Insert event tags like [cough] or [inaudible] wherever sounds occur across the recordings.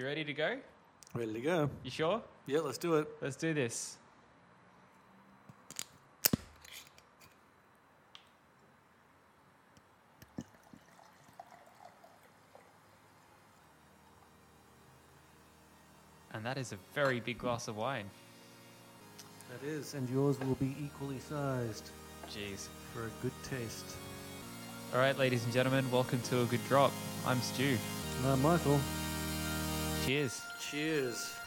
You ready to go? Ready to go. You sure? Yeah, let's do it. Let's do this. And that is a very big glass of wine. That is, and yours will be equally sized Jeez. for a good taste. All right, ladies and gentlemen, welcome to a good drop. I'm Stu. Now, Michael. Cheers. Cheers.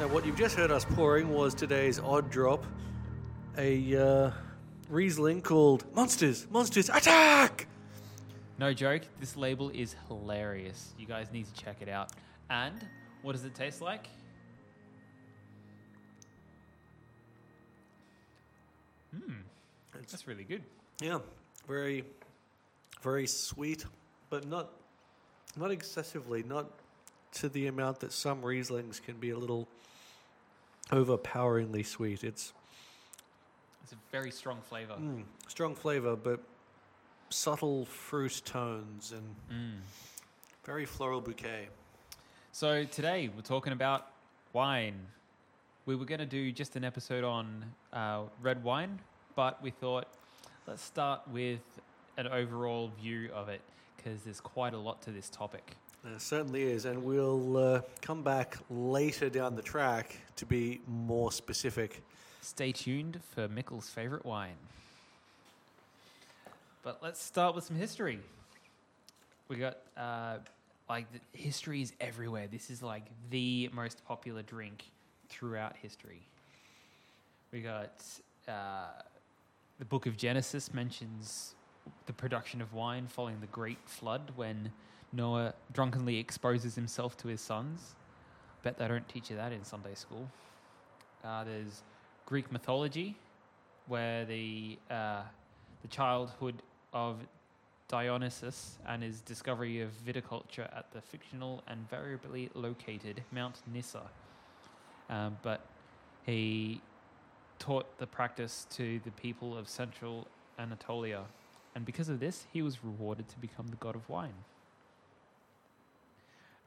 So, what you've just heard us pouring was today's odd drop, a uh, Riesling called Monsters, Monsters Attack! No joke, this label is hilarious. You guys need to check it out. And what does it taste like? Hmm, It's, that's really good. yeah, very, very sweet, but not, not excessively, not to the amount that some Rieslings can be a little overpoweringly sweet. It's It's a very strong flavor. mm, strong flavor, but subtle fruit tones and Mm. very floral bouquet. So today we're talking about wine. We were going to do just an episode on uh, red wine, but we thought let's start with an overall view of it because there's quite a lot to this topic. There certainly is, and we'll uh, come back later down the track to be more specific. Stay tuned for Mickle's favorite wine. But let's start with some history. We got uh, like history is everywhere. This is like the most popular drink throughout history. We got uh, the Book of Genesis mentions the production of wine following the Great Flood when Noah drunkenly exposes himself to his sons. Bet they don't teach you that in Sunday school. Uh, there's Greek mythology, where the uh, the childhood of Dionysus and his discovery of viticulture at the fictional and variably located Mount Nysa. Um, but he taught the practice to the people of central Anatolia, and because of this, he was rewarded to become the god of wine.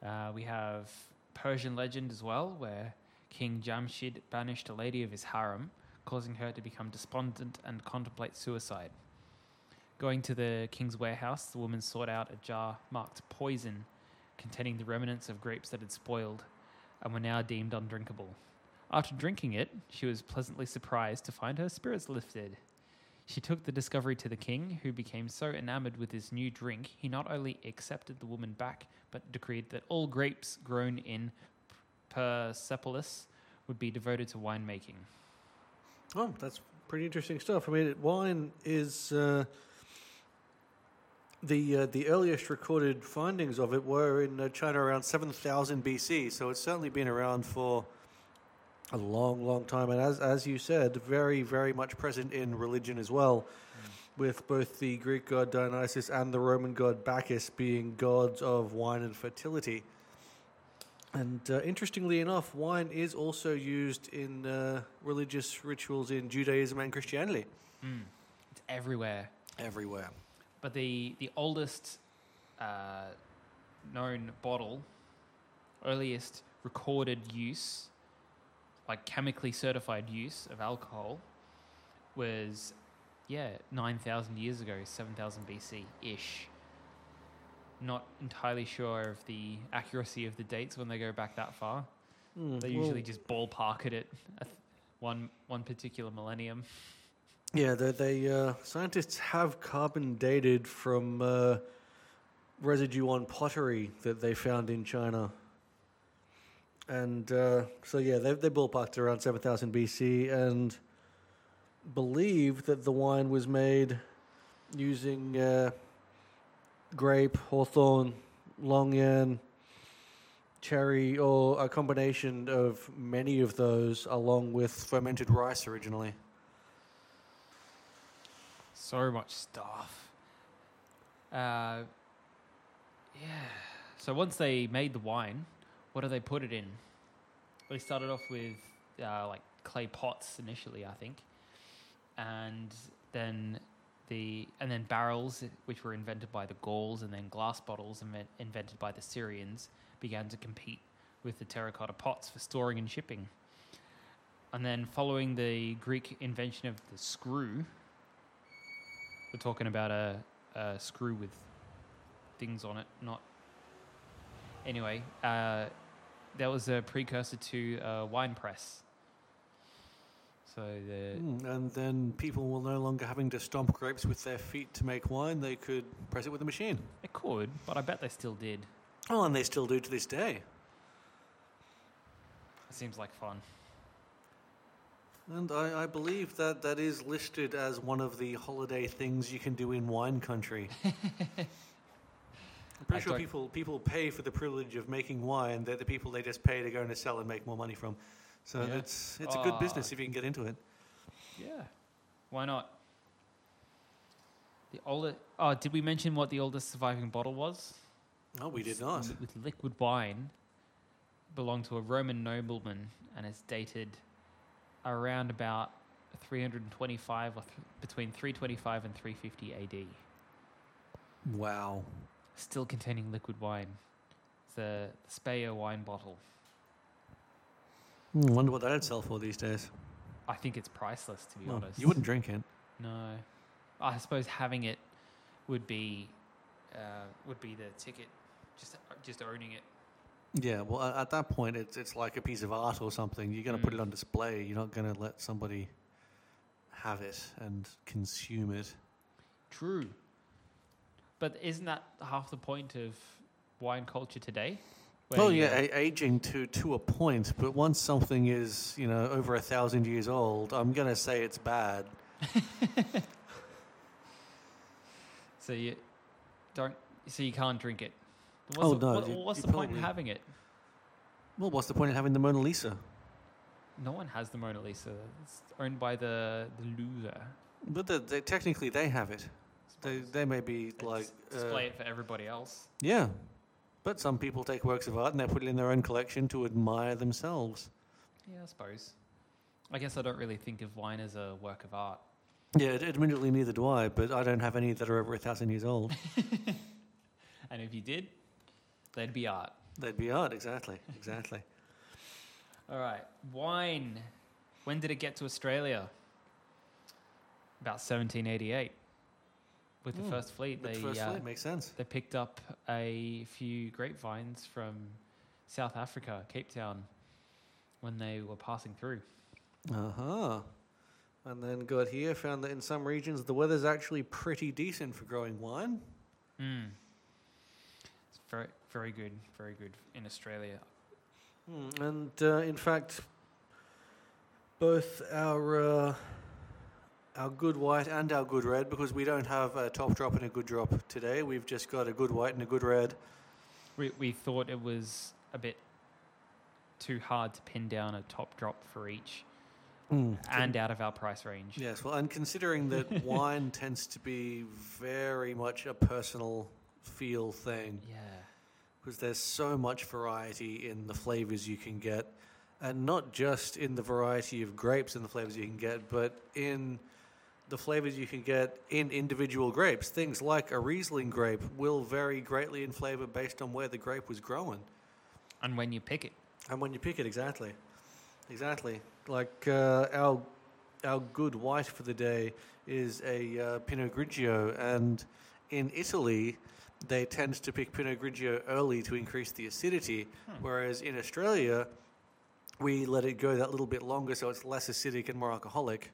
Uh, we have Persian legend as well, where King Jamshid banished a lady of his harem, causing her to become despondent and contemplate suicide. Going to the king's warehouse, the woman sought out a jar marked poison, containing the remnants of grapes that had spoiled and were now deemed undrinkable. After drinking it, she was pleasantly surprised to find her spirits lifted. She took the discovery to the king, who became so enamored with his new drink, he not only accepted the woman back, but decreed that all grapes grown in Persepolis would be devoted to winemaking. Oh, that's pretty interesting stuff. I mean, wine is uh, the uh, the earliest recorded findings of it were in uh, China around seven thousand BC. So it's certainly been around for a long, long time, and as as you said, very, very much present in religion as well. With both the Greek god Dionysus and the Roman god Bacchus being gods of wine and fertility. And uh, interestingly enough, wine is also used in uh, religious rituals in Judaism and Christianity. Mm. It's everywhere. Everywhere. But the, the oldest uh, known bottle, earliest recorded use, like chemically certified use of alcohol, was, yeah, 9,000 years ago, 7,000 BC ish. Not entirely sure of the accuracy of the dates when they go back that far. Mm, They well, usually just ballpark it at one, one particular millennium. Yeah, they, they uh, scientists have carbon dated from uh, residue on pottery that they found in China. And uh, so, yeah, they, they ballparked around 7000 BC and believe that the wine was made using uh, grape, hawthorn, long yan, cherry or a combination of many of those along with fermented rice originally. So much stuff. Uh, yeah. So once they made the wine, what do they put it in? They started off with uh, like clay pots initially, I think, and then the and then barrels, which were invented by the Gauls, and then glass bottles inven- invented by the Syrians, began to compete with the terracotta pots for storing and shipping. And then, following the Greek invention of the screw, we're talking about a, a screw with things on it, not. Anyway, uh, that was a precursor to a wine press. So the Mm, and then people were no longer having to stomp grapes with their feet to make wine. They could press it with a machine. They could, but I bet they still did. Oh, and they still do to this day. It seems like fun. And I, I believe that that is listed as one of the holiday things you can do in wine country. [laughs] I'm pretty I sure don't- people people pay for the privilege of making wine. They're the people they just pay to go and sell and make more money from. So Yeah. it's it's a good Ah. business if you can get into it. Yeah. Why not? The older. Oh, did we mention what the oldest surviving bottle was? No, we did not. With liquid wine, belonged to a Roman nobleman, and it's dated around about 325 or th- between 325 and 350 AD. Wow. Still containing liquid wine. It's a Speyer wine bottle. Hmm, wonder what that'd sell for these days. I think it's priceless, to be honest. you wouldn't drink it. No, I suppose having it would be uh, would be the ticket. Just just owning it. Yeah, well, at that point, it's it's like a piece of art or something. You're going to put Mm. it on display. You're not going to let somebody have it and consume it. True. But isn't that half the point of wine culture today? You- yeah, a- aging to to a point, but once something is you know over a thousand years old, I'm going to say it's bad. [laughs] So you don't. So you can't drink it. What's Oh, the, no, what- you- what's you the point in probably- having it? Well, what's the point of having the Mona Lisa? No one has the Mona Lisa. It's owned by the the Louvre. But the, they, technically, they have it. They they may be They like dis- display uh, it for everybody else. yeah, but some people take works of art and they put it in their own collection to admire themselves. Yeah, I suppose. I guess I don't really think of wine as a work of art. Yeah, ad- admittedly, neither do I, but I don't have any that are over a thousand years old. [laughs] And if you did, they'd be art. They'd be art, exactly, exactly. [laughs] All right, wine. When did it get to Australia? About 1788. With the Hmm, first fleet, But they first uh, flight makes sense. they picked up a few grapevines from South Africa, Cape Town, when they were passing through. Uh huh. And then got here, found that in some regions the weather's actually pretty decent for growing wine. Mm. It's very, very good, very good in Australia. Hmm, And uh, in fact, both our uh, our good white and our good red, because we don't have a top drop and a good drop today. We've just got a good white and a good red. We, we thought it was a bit too hard to pin down a top drop for each hmm. and out of our price range. Yes, well, and considering that [laughs] wine tends to be very much a personal feel thing, Yeah. because there's so much variety in the flavors you can get, and not just in the variety of grapes and the flavors you can get, but in the flavors you can get in individual grapes. Things like a Riesling grape will vary greatly in flavor based on where the grape was growing. And when you pick it. And when you pick it, exactly, exactly. Like uh, our our good white for the day is a uh, Pinot Grigio, and in Italy they tend to pick Pinot Grigio early to increase the acidity, whereas in Australia we let it go that little bit longer so it's less acidic and more alcoholic.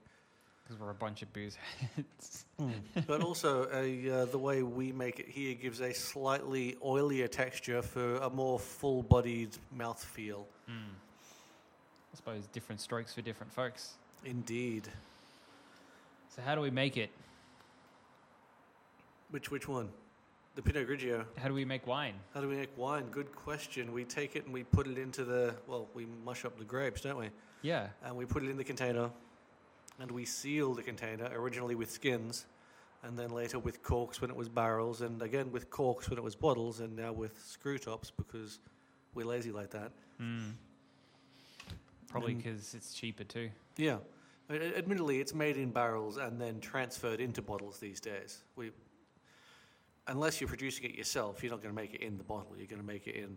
Because we're a bunch of booze heads. [laughs] but also a, uh, the way we make it here gives a slightly oilier texture for a more full-bodied mouthfeel. Mm. I suppose different strokes for different folks. Indeed. So how do we make it? Which which one? The Pinot Grigio. How do we make wine? How do we make wine? Good question. We take it and we put it into the well, we mush up the grapes, don't we? Yeah. And we put it in the container, and we sealed the container originally with skins, and then later with corks when it was barrels, and again with corks when it was bottles, and now with screw tops because we're lazy like that. Mm. Probably because it's cheaper too. Yeah. I- I- Admittedly, it's made in barrels and then transferred into bottles these days. We, unless you're producing it yourself, you're not going to make it in the bottle. You're going to make it in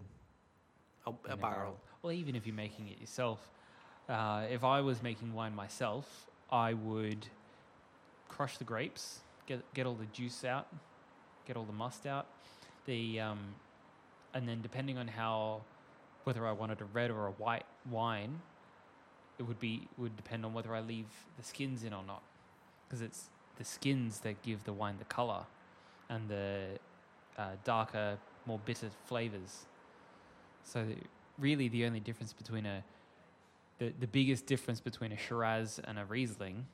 a, in a barrel. Well, even if you're making it yourself, uh, if I was making wine myself, I would crush the grapes, get get all the juice out, get all the must out, the um, and then depending on how whether I wanted a red or a white wine, it would be would depend on whether I leave the skins in or not, because it's the skins that give the wine the color and the uh, darker, more bitter flavors. So really, the only difference between a the, the biggest difference between a Shiraz and a Riesling,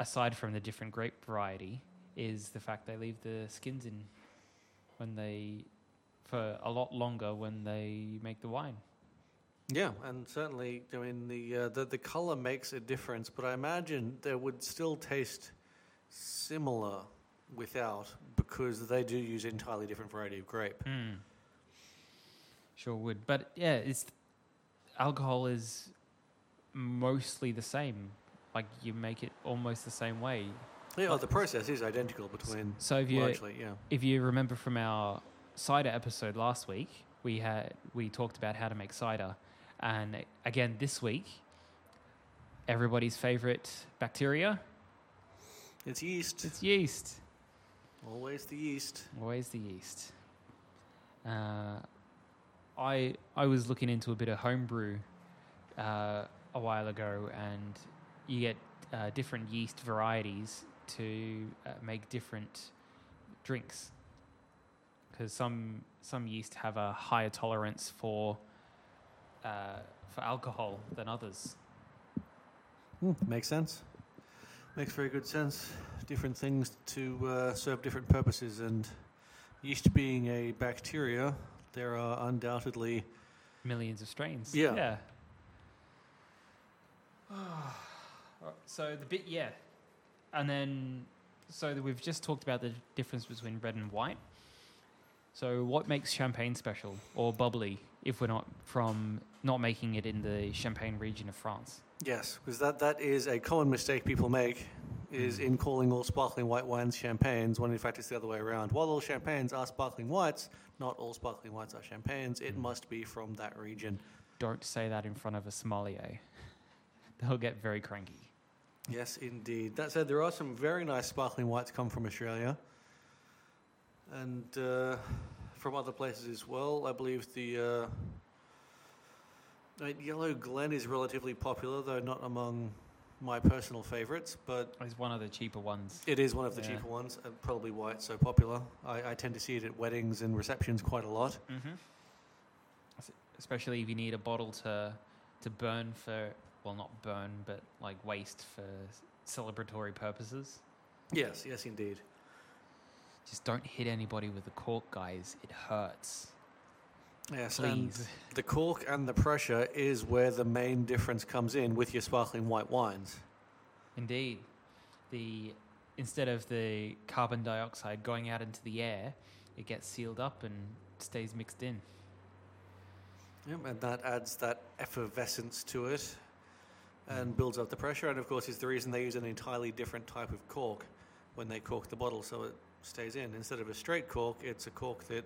aside from the different grape variety, is the fact they leave the skins in when they for a lot longer when they make the wine. Yeah, and certainly, I mean, the, uh, the the color makes a difference, but I imagine they would still taste similar without because they do use entirely different variety of grape. Sure would, but yeah, it's alcohol is mostly the same. Like you make it almost the same way. Yeah, oh, the process is identical between So if you largely, yeah. if you remember from our cider episode last week, we had we talked about how to make cider, and again this week, everybody's favorite bacteria, It's yeast. it's yeast. Always the yeast. Always the yeast. Uh, I I was looking into a bit of homebrew uh, a while ago, and you get uh, different yeast varieties to uh, make different drinks. Because some some yeast have a higher tolerance for uh, for alcohol than others. Makes sense. Makes very good sense. Different things to uh, serve different purposes, and yeast being a bacteria, there are undoubtedly Millions of strains. Yeah. Yeah. So the bit, yeah, and then so we've just talked about the difference between red and white. So what makes champagne special or bubbly if we're not from not making it in the Champagne region of France? yes, because that, that is a common mistake people make, is in calling all sparkling white wines champagnes, when in fact it's the other way around. While all champagnes are sparkling whites, not all sparkling whites are champagnes. It hmm. must be from that region. Don't say that in front of a sommelier. [laughs] They'll get very cranky. Yes, indeed. That said, there are some very nice sparkling whites come from Australia, and uh, from other places as well. I believe the uh, Yellowglen is relatively popular, though not among my personal favourites. But It's one of the cheaper ones. it is one of the Yeah. cheaper ones, and probably why it's so popular. I, I tend to see it at weddings and receptions quite a lot. Mm-hmm. Especially if you need a bottle to to burn for well, not burn, but like waste for celebratory purposes. Yes, yes, indeed. Just don't hit anybody with the cork, guys. It hurts. Yes, and Please. the cork and the pressure is where the main difference comes in with your sparkling white wines. Indeed, the instead of the carbon dioxide going out into the air, it gets sealed up and stays mixed in. Yep, and that adds that effervescence to it and builds up the pressure. And of course, is the reason they use an entirely different type of cork when they cork the bottle so it stays in. Instead of a straight cork, it's a cork that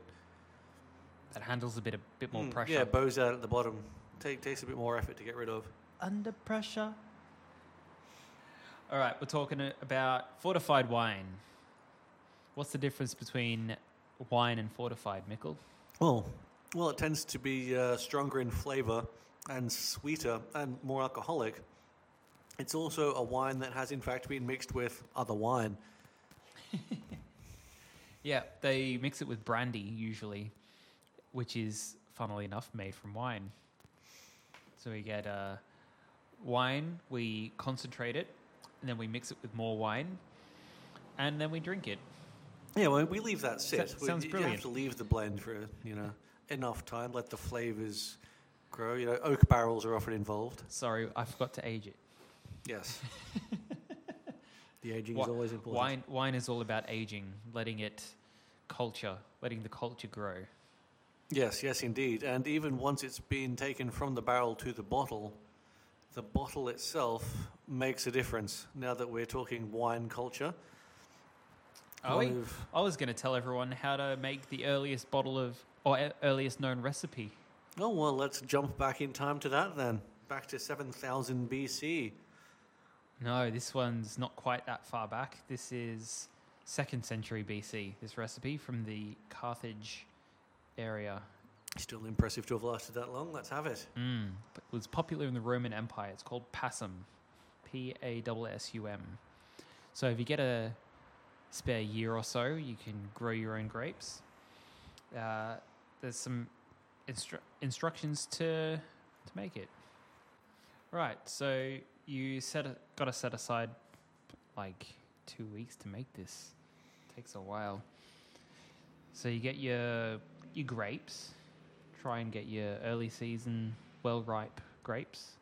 That handles a bit a bit more mm, pressure. Yeah, bows out at the bottom. Take, takes a bit more effort to get rid of. under pressure. All right, we're talking about fortified wine. What's the difference between wine and fortified, Mickle? Well, well, it tends to be uh, stronger in flavour and sweeter and more alcoholic. It's also a wine that has, in fact, been mixed with other wine. [laughs] Yeah, they mix it with brandy usually, which is, funnily enough, made from wine. So we get uh, wine, we concentrate it, and then we mix it with more wine, and then we drink it. Yeah, well, we leave that sit. That We- sounds you have to leave the blend for you know enough time. Let the flavors grow. You know, oak barrels are often involved. Sorry, I forgot to age it. Yes. [laughs] the aging Wi- is always important. Wine, wine is all about aging, letting it culture, letting the culture grow. Yes, yes, indeed. And even once it's been taken from the barrel to the bottle, the bottle itself makes a difference. Now that we're talking wine culture, of- I was going to tell everyone how to make the earliest bottle of, or earliest known recipe. oh well, let's jump back in time to that then. Back to 7000 BC. No, this one's not quite that far back. This is second century BC. This recipe from the Carthage area. Still impressive to have lasted that long. Let's have it. Mm. But it was popular in the Roman Empire. It's called Passum, P A S S U M. So if you get a spare year or so, you can grow your own grapes. Uh, there's some instru- instructions to to make it. Right. So you set a, got to set aside like two weeks to make this. Takes a while. So you get your your grapes. Try and get your early season, well ripe grapes.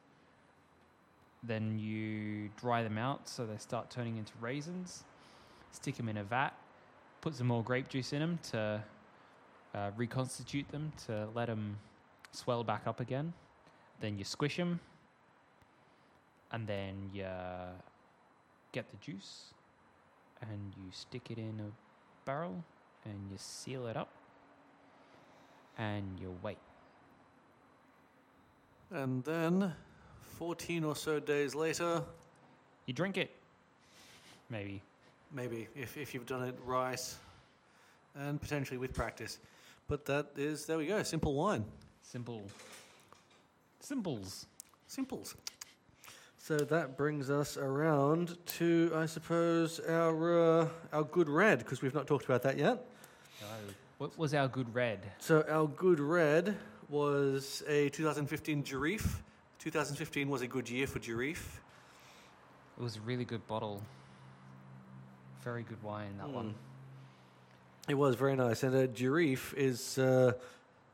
Then you dry them out so they start turning into raisins. Stick them in a vat. Put some more grape juice in them to uh, reconstitute them to let them swell back up again. Then you squish them, and then you get the juice and you stick it in a barrel and you seal it up and you wait. And then, 14 or so days later, You drink it. Maybe. maybe, if, if you've done it right, and potentially with practice. But that is, there we go, simple wine. Simple. Simples. Simples. So that brings us around to, I suppose, our uh, our good red, because we've not talked about that yet. What was our good red? So our good red was a 2015 Durif. 2015 was a good year for Durif. It was a really good bottle. Very good wine, that one. It was very nice, and a Durif is uh,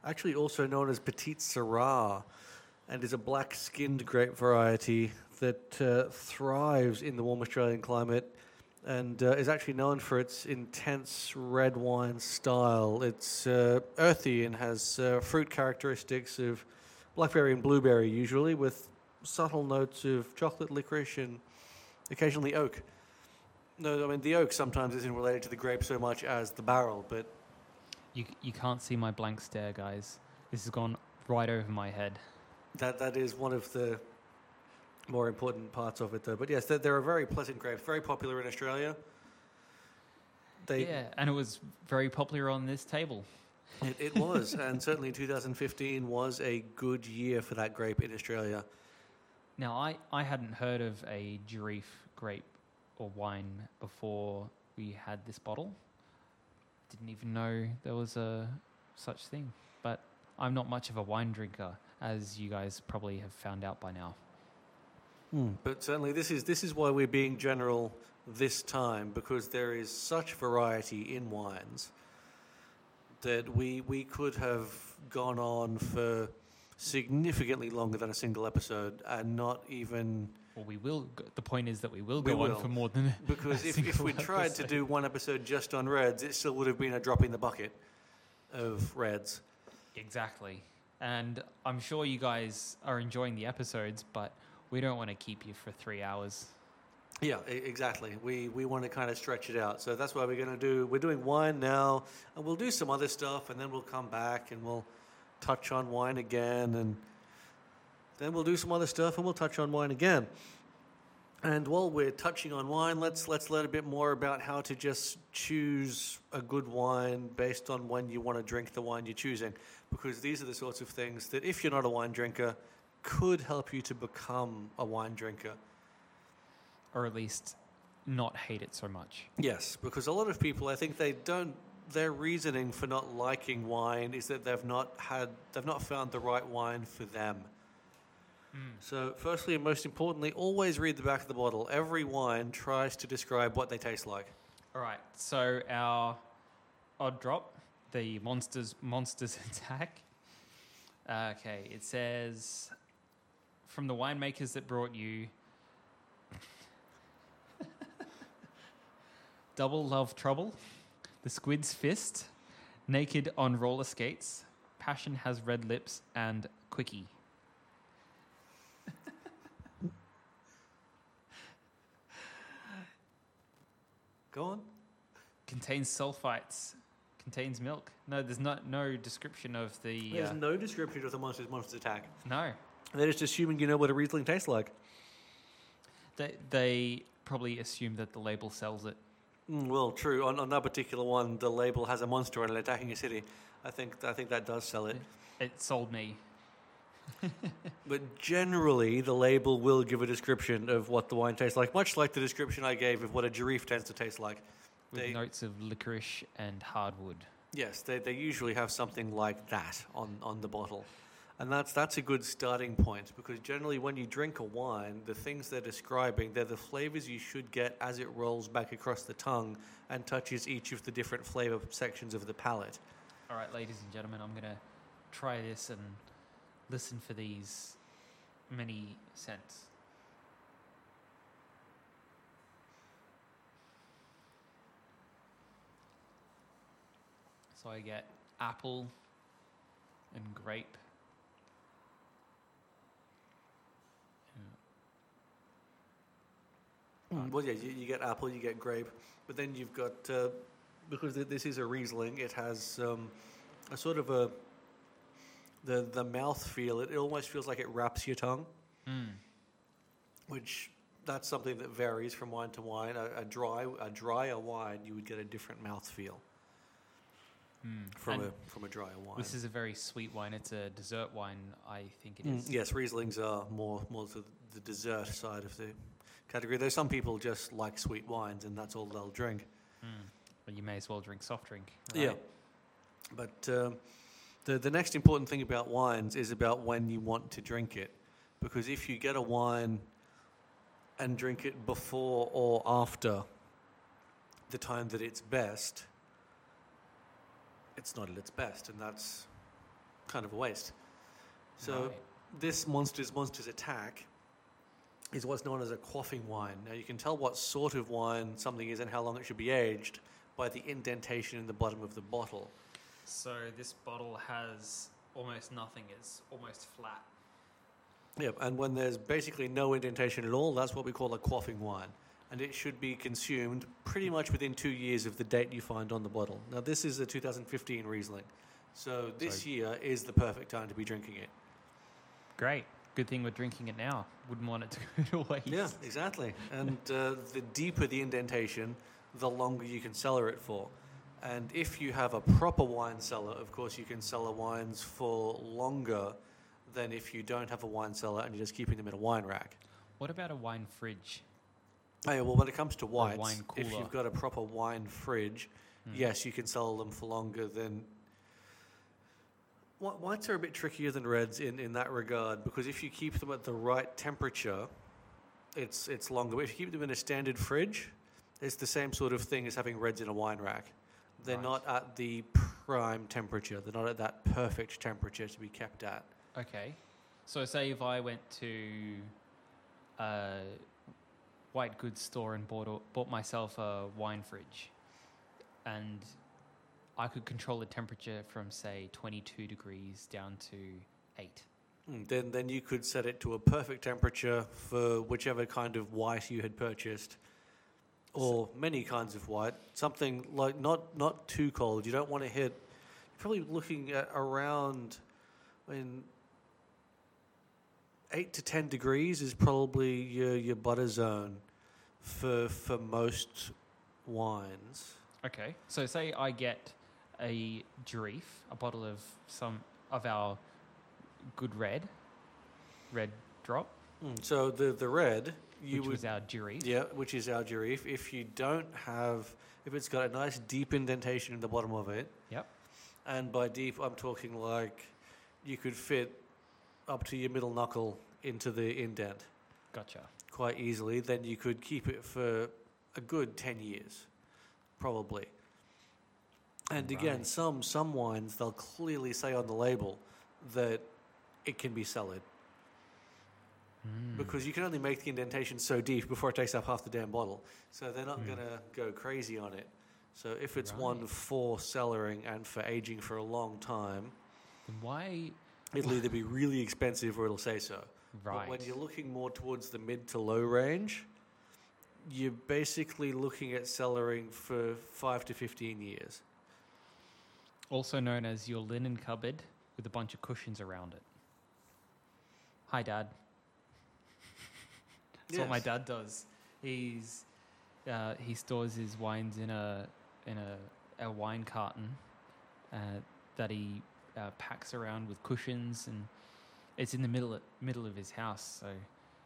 actually also known as Petite Syrah, and is a black-skinned grape variety that uh, thrives in the warm Australian climate, and uh, is actually known for its intense red wine style. It's uh, earthy and has uh, fruit characteristics of blackberry and blueberry, usually with subtle notes of chocolate, licorice, and occasionally oak. No, I mean the oak sometimes isn't related to the grape so much as the barrel, but You, you can't see my blank stare, guys. This has gone right over my head. that that is one of the more important parts of it, though. But yes, they're, they're a very pleasant grape, very popular in Australia. They, yeah, and it was very popular on this table. it, it was, [laughs] and certainly 2015 was a good year for that grape in Australia. Now, I, I hadn't heard of a Durif grape or wine before we had this bottle. Didn't even know there was a such thing. But I'm not much of a wine drinker, as you guys probably have found out by now. Hmm. But certainly, this is this is why we're being general this time because there is such variety in wines that we we could have gone on for significantly longer than a single episode and not even Well, we will. Go, the point is that we will We go will. on for more than because if, if we tried to do one episode just on reds, it still would have been a drop in the bucket of reds. Exactly. And I'm sure you guys are enjoying the episodes, but we don't want to keep you for three hours. Yeah, exactly. We we want to kind of stretch it out, so that's why we're going to do. We're doing wine now, and we'll do some other stuff, and then we'll come back and we'll touch on wine again, and then we'll do some other stuff, and we'll touch on wine again. And while we're touching on wine, let's let's learn a bit more about how to just choose a good wine based on when you want to drink the wine you're choosing, because these are the sorts of things that, if you're not a wine drinker, could help you to become a wine drinker. Or at least not hate it so much. Yes, because a lot of people, I think they don't. Their reasoning for not liking wine is that they've not had, they've not found the right wine for them. Hmm. So, firstly and most importantly, always read the back of the bottle. Every wine tries to describe what they taste like. All right. So our odd drop. The monsters monsters [laughs] attack. Okay, it says from the winemakers that brought you. Double Love Trouble, The Squid's Fist, Naked on Roller Skates, Passion Has Red Lips, and Quickie. Go on. Contains sulfites, contains milk. No, there's not no description of the. There's Uh, no description of the monster's monster's attack. no, They're just assuming you know what a Riesling tastes like. they they probably assume that the label sells it. Mm, well, true. On, on that particular one, the label has a monster on it attacking a city. I think I think that does sell it. It sold me. [laughs] But generally, the label will give a description of what the wine tastes like, much like the description I gave of what a Durif tends to taste like. with They- notes of licorice and hardwood. Yes, they, they usually have something like that on, on the bottle. And that's, that's a good starting point because generally, when you drink a wine, the things they're describing, they're the flavors you should get as it rolls back across the tongue and touches each of the different flavor sections of the palate. All right, ladies and gentlemen, I'm gonna try this and listen for these many scents. So I get apple and grape. Mm, Well, yeah, you, you get apple, you get grape, but then you've got uh, because this is a Riesling, it has um, a sort of a the the mouth feel. It, it almost feels like it wraps your tongue, Mm. which that's something that varies from wine to wine. A, a dry a drier wine, you would get a different mouth feel Mm. from And a from a drier wine. this is a very sweet wine. It's a dessert wine, I think it is. Mm, yes, Rieslings are more more to the dessert side of the category. There's some people just like sweet wines, and that's all they'll drink. Mm. Well, you may as well drink soft drink. Yeah. But um, the the next important thing about wines is about when you want to drink it, because if you get a wine and drink it before or after the time that it's best, it's not at its best, and that's kind of a waste. So Right. this monster's monster's attack is what's known as a quaffing wine. Now you can tell what sort of wine something is and how long it should be aged by the indentation in the bottom of the bottle. So this bottle has almost nothing. It's almost flat. Yep, and when there's basically no indentation at all, that's what we call a quaffing wine. And it should be consumed pretty much within two years of the date you find on the bottle. Now, this is a 2015 Riesling. So, this So- year is the perfect time to be drinking it. Great. Good thing we're drinking it now. Wouldn't want it to [laughs] go to waste. Yeah, exactly. And uh, the deeper the indentation, the longer you can cellar it for. And if you have a proper wine cellar, of course, you can cellar wines for longer than if you don't have a wine cellar and you're just keeping them in a wine rack. What about a wine fridge? Oh, yeah, well, when it comes to whites, if you've got a proper wine fridge, Hmm. yes, you can sell them for longer than. Wh- Whites are a bit trickier than reds in, in that regard because if you keep them at the right temperature, it's it's longer. But if you keep them in a standard fridge, it's the same sort of thing as having reds in a wine rack. They're Right. not at the prime temperature. They're not at that perfect temperature to be kept at. Okay. So say if I went to a white goods store and bought a, bought myself a wine fridge, and I could control the temperature from say 22 degrees down to eight. Mm, Then, then you could set it to a perfect temperature for whichever kind of white you had purchased, or many kinds of white. Something like not not too cold. You don't want to hit. You're probably looking at around, I mean, eight to ten degrees is probably your your butter zone for for most wines. Okay. So say I get a Durif, a bottle of some of our good red, red drop, Mm, So the the red you which would was our Durif. Yeah, which is our Giriffe. If you don't have, if it's got a nice deep indentation in the bottom of it, Yep. and by deep I'm talking like you could fit up to your middle knuckle into the indent Gotcha. quite easily, then you could keep it for a good 10 years, probably. And again, some some wines they'll clearly say on the label that it can be cellared Mm. because you can only make the indentation so deep before it takes up half the damn bottle. So they're not Mm. gonna go crazy on it. So if it's one for cellaring and for aging for a long time, Then why? it'll either be really expensive or it'll say so. Right. But when you're looking more towards the mid to low range, you're basically looking at cellaring for five to fifteen years. Also known as your linen cupboard with a bunch of cushions around it. Hi, Dad. [laughs] That's what my dad does. He's uh, he stores his wines in a in a, a wine carton uh, that he uh, packs around with cushions, and it's in the middle middle of his house, so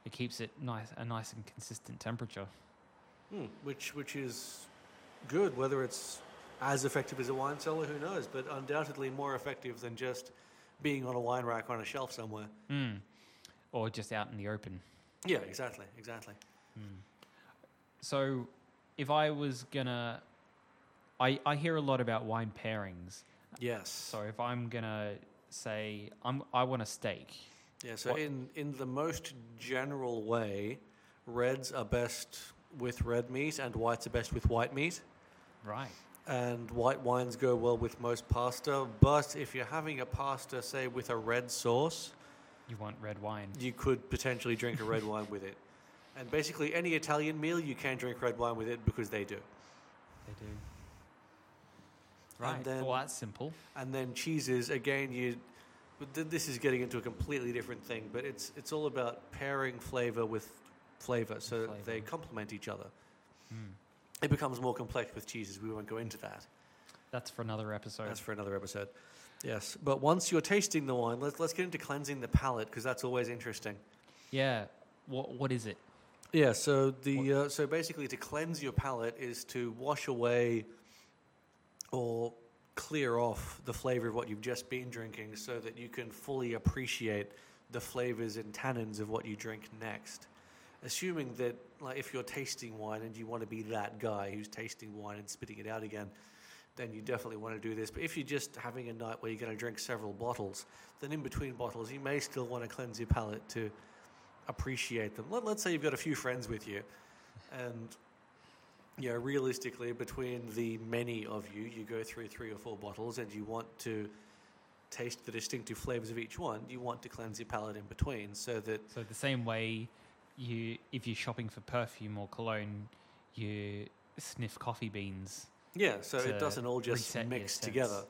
it keeps it nice a nice and consistent temperature. Hmm, which which is good. Whether it's as effective as a wine cellar, who knows? But undoubtedly more effective than just being on a wine rack on a shelf somewhere. Mm. Or just out in the open. Yeah, exactly, exactly. So, if I was gonna, I I hear a lot about wine pairings. Yes. So if I'm gonna say I'm I want a steak, Yeah. So What- in in the most general way, reds are best with red meat, and whites are best with white meat. right? And white wines go well with most pasta. But if you're having a pasta, say with a red sauce, You want red wine. you could potentially drink a red wine with it. And basically, any Italian meal, you can drink red wine with it because they do. They do. Right. then- well, that's simple. And then cheeses, again, you. This is getting into a completely different thing, but it's it's all about pairing flavor with flavor, so that they complement each other. Mm. It becomes more complex with cheeses. We won't go into that. That's for another episode. That's for another episode. Yes, but once you're tasting the wine, let's let's get into cleansing the palate because that's always interesting. yeah. What what is it? Yeah, so the uh, so basically to cleanse your palate is to wash away or clear off the flavor of what you've just been drinking so that you can fully appreciate the flavors and tannins of what you drink next. Assuming that like if you're tasting wine and you want to be that guy who's tasting wine and spitting it out again, then you definitely want to do this. But if you're just having a night where you're going to drink several bottles, then in between bottles you may still want to cleanse your palate to appreciate them. Let, let's say you've got a few friends with you, and know, realistically, between the many of you, you go through three or four bottles, and you want to taste the distinctive flavors of each one. You want to cleanse your palate in between, so that So the same way you if you're shopping for perfume or cologne, you sniff coffee beans. yeah, so it doesn't all just mix together.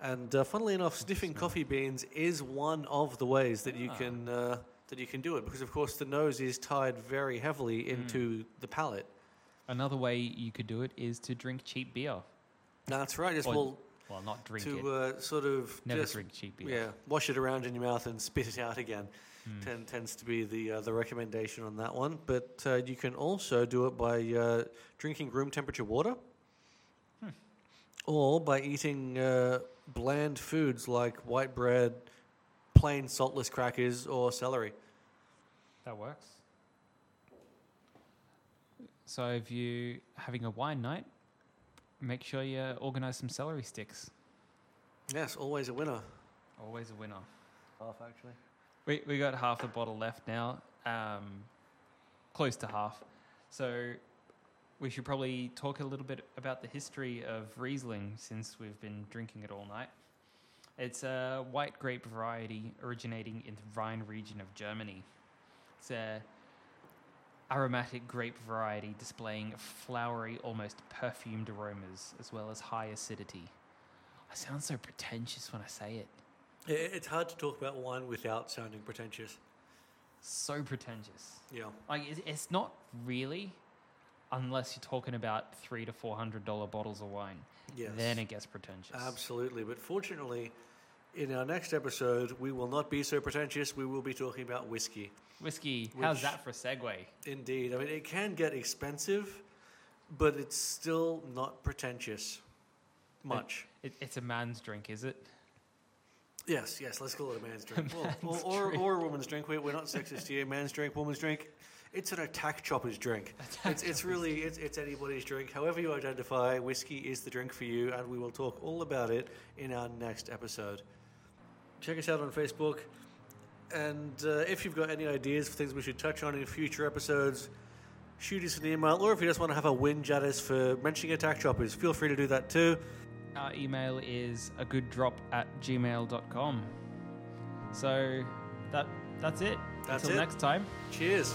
And uh, funnily enough, sniffing smell. coffee beans is one of the ways that you Ah. can uh, that you can do it, because of course the nose is tied very heavily into the palate. Another way you could do it is to drink cheap beer. That's right. Yes, Or well, Well, not drink it. to uh, sort of Never just drink cheap beer. Yeah, wash it around in your mouth and spit it out again. Hmm. Ten, tends to be the uh, the recommendation on that one. But uh, you can also do it by uh, drinking room temperature water, Hmm. or by eating uh, bland foods like white bread, plain saltless crackers, or celery. That works. So if you're having a wine night, make sure you organize some celery sticks. Yes, always a winner. Always a winner. Half actually. We we got half the bottle left now, um, close to half. So we should probably talk a little bit about the history of Riesling since we've been drinking it all night. It's a white grape variety originating in the Rhine region of Germany. It's a aromatic grape variety displaying flowery, almost perfumed aromas as well as high acidity. I sound so pretentious when I say it. It's hard to talk about wine without sounding pretentious. So pretentious. Yeah. Like it's, not really, unless you're talking about three to four hundred dollar bottles of wine. Yes. Then it gets pretentious. Absolutely. But fortunately, in our next episode, we will not be so pretentious. We will be talking about whiskey. Whiskey. How's that for a segue? Indeed. I mean, it can get expensive, but it's still not pretentious. Much. It, it's a man's drink, is it? Yes, yes, let's call it a man's drink. Well, man's or, or, drink. or a woman's drink. We, we're not sexist here. Man's drink, woman's drink. It's an attack chopper's drink. it's, it's really it's, it's anybody's drink. However you identify, whiskey is the drink for you, and we will talk all about it in our next episode. Check us out on Facebook, and uh, if you've got any ideas for things we should touch on in future episodes, shoot us an email, or if you just want to have a whinge at us for mentioning attack choppers, feel free to do that too. Our email is a good drop at gmail.com. So that that's it. That's Until it. next time. Cheers.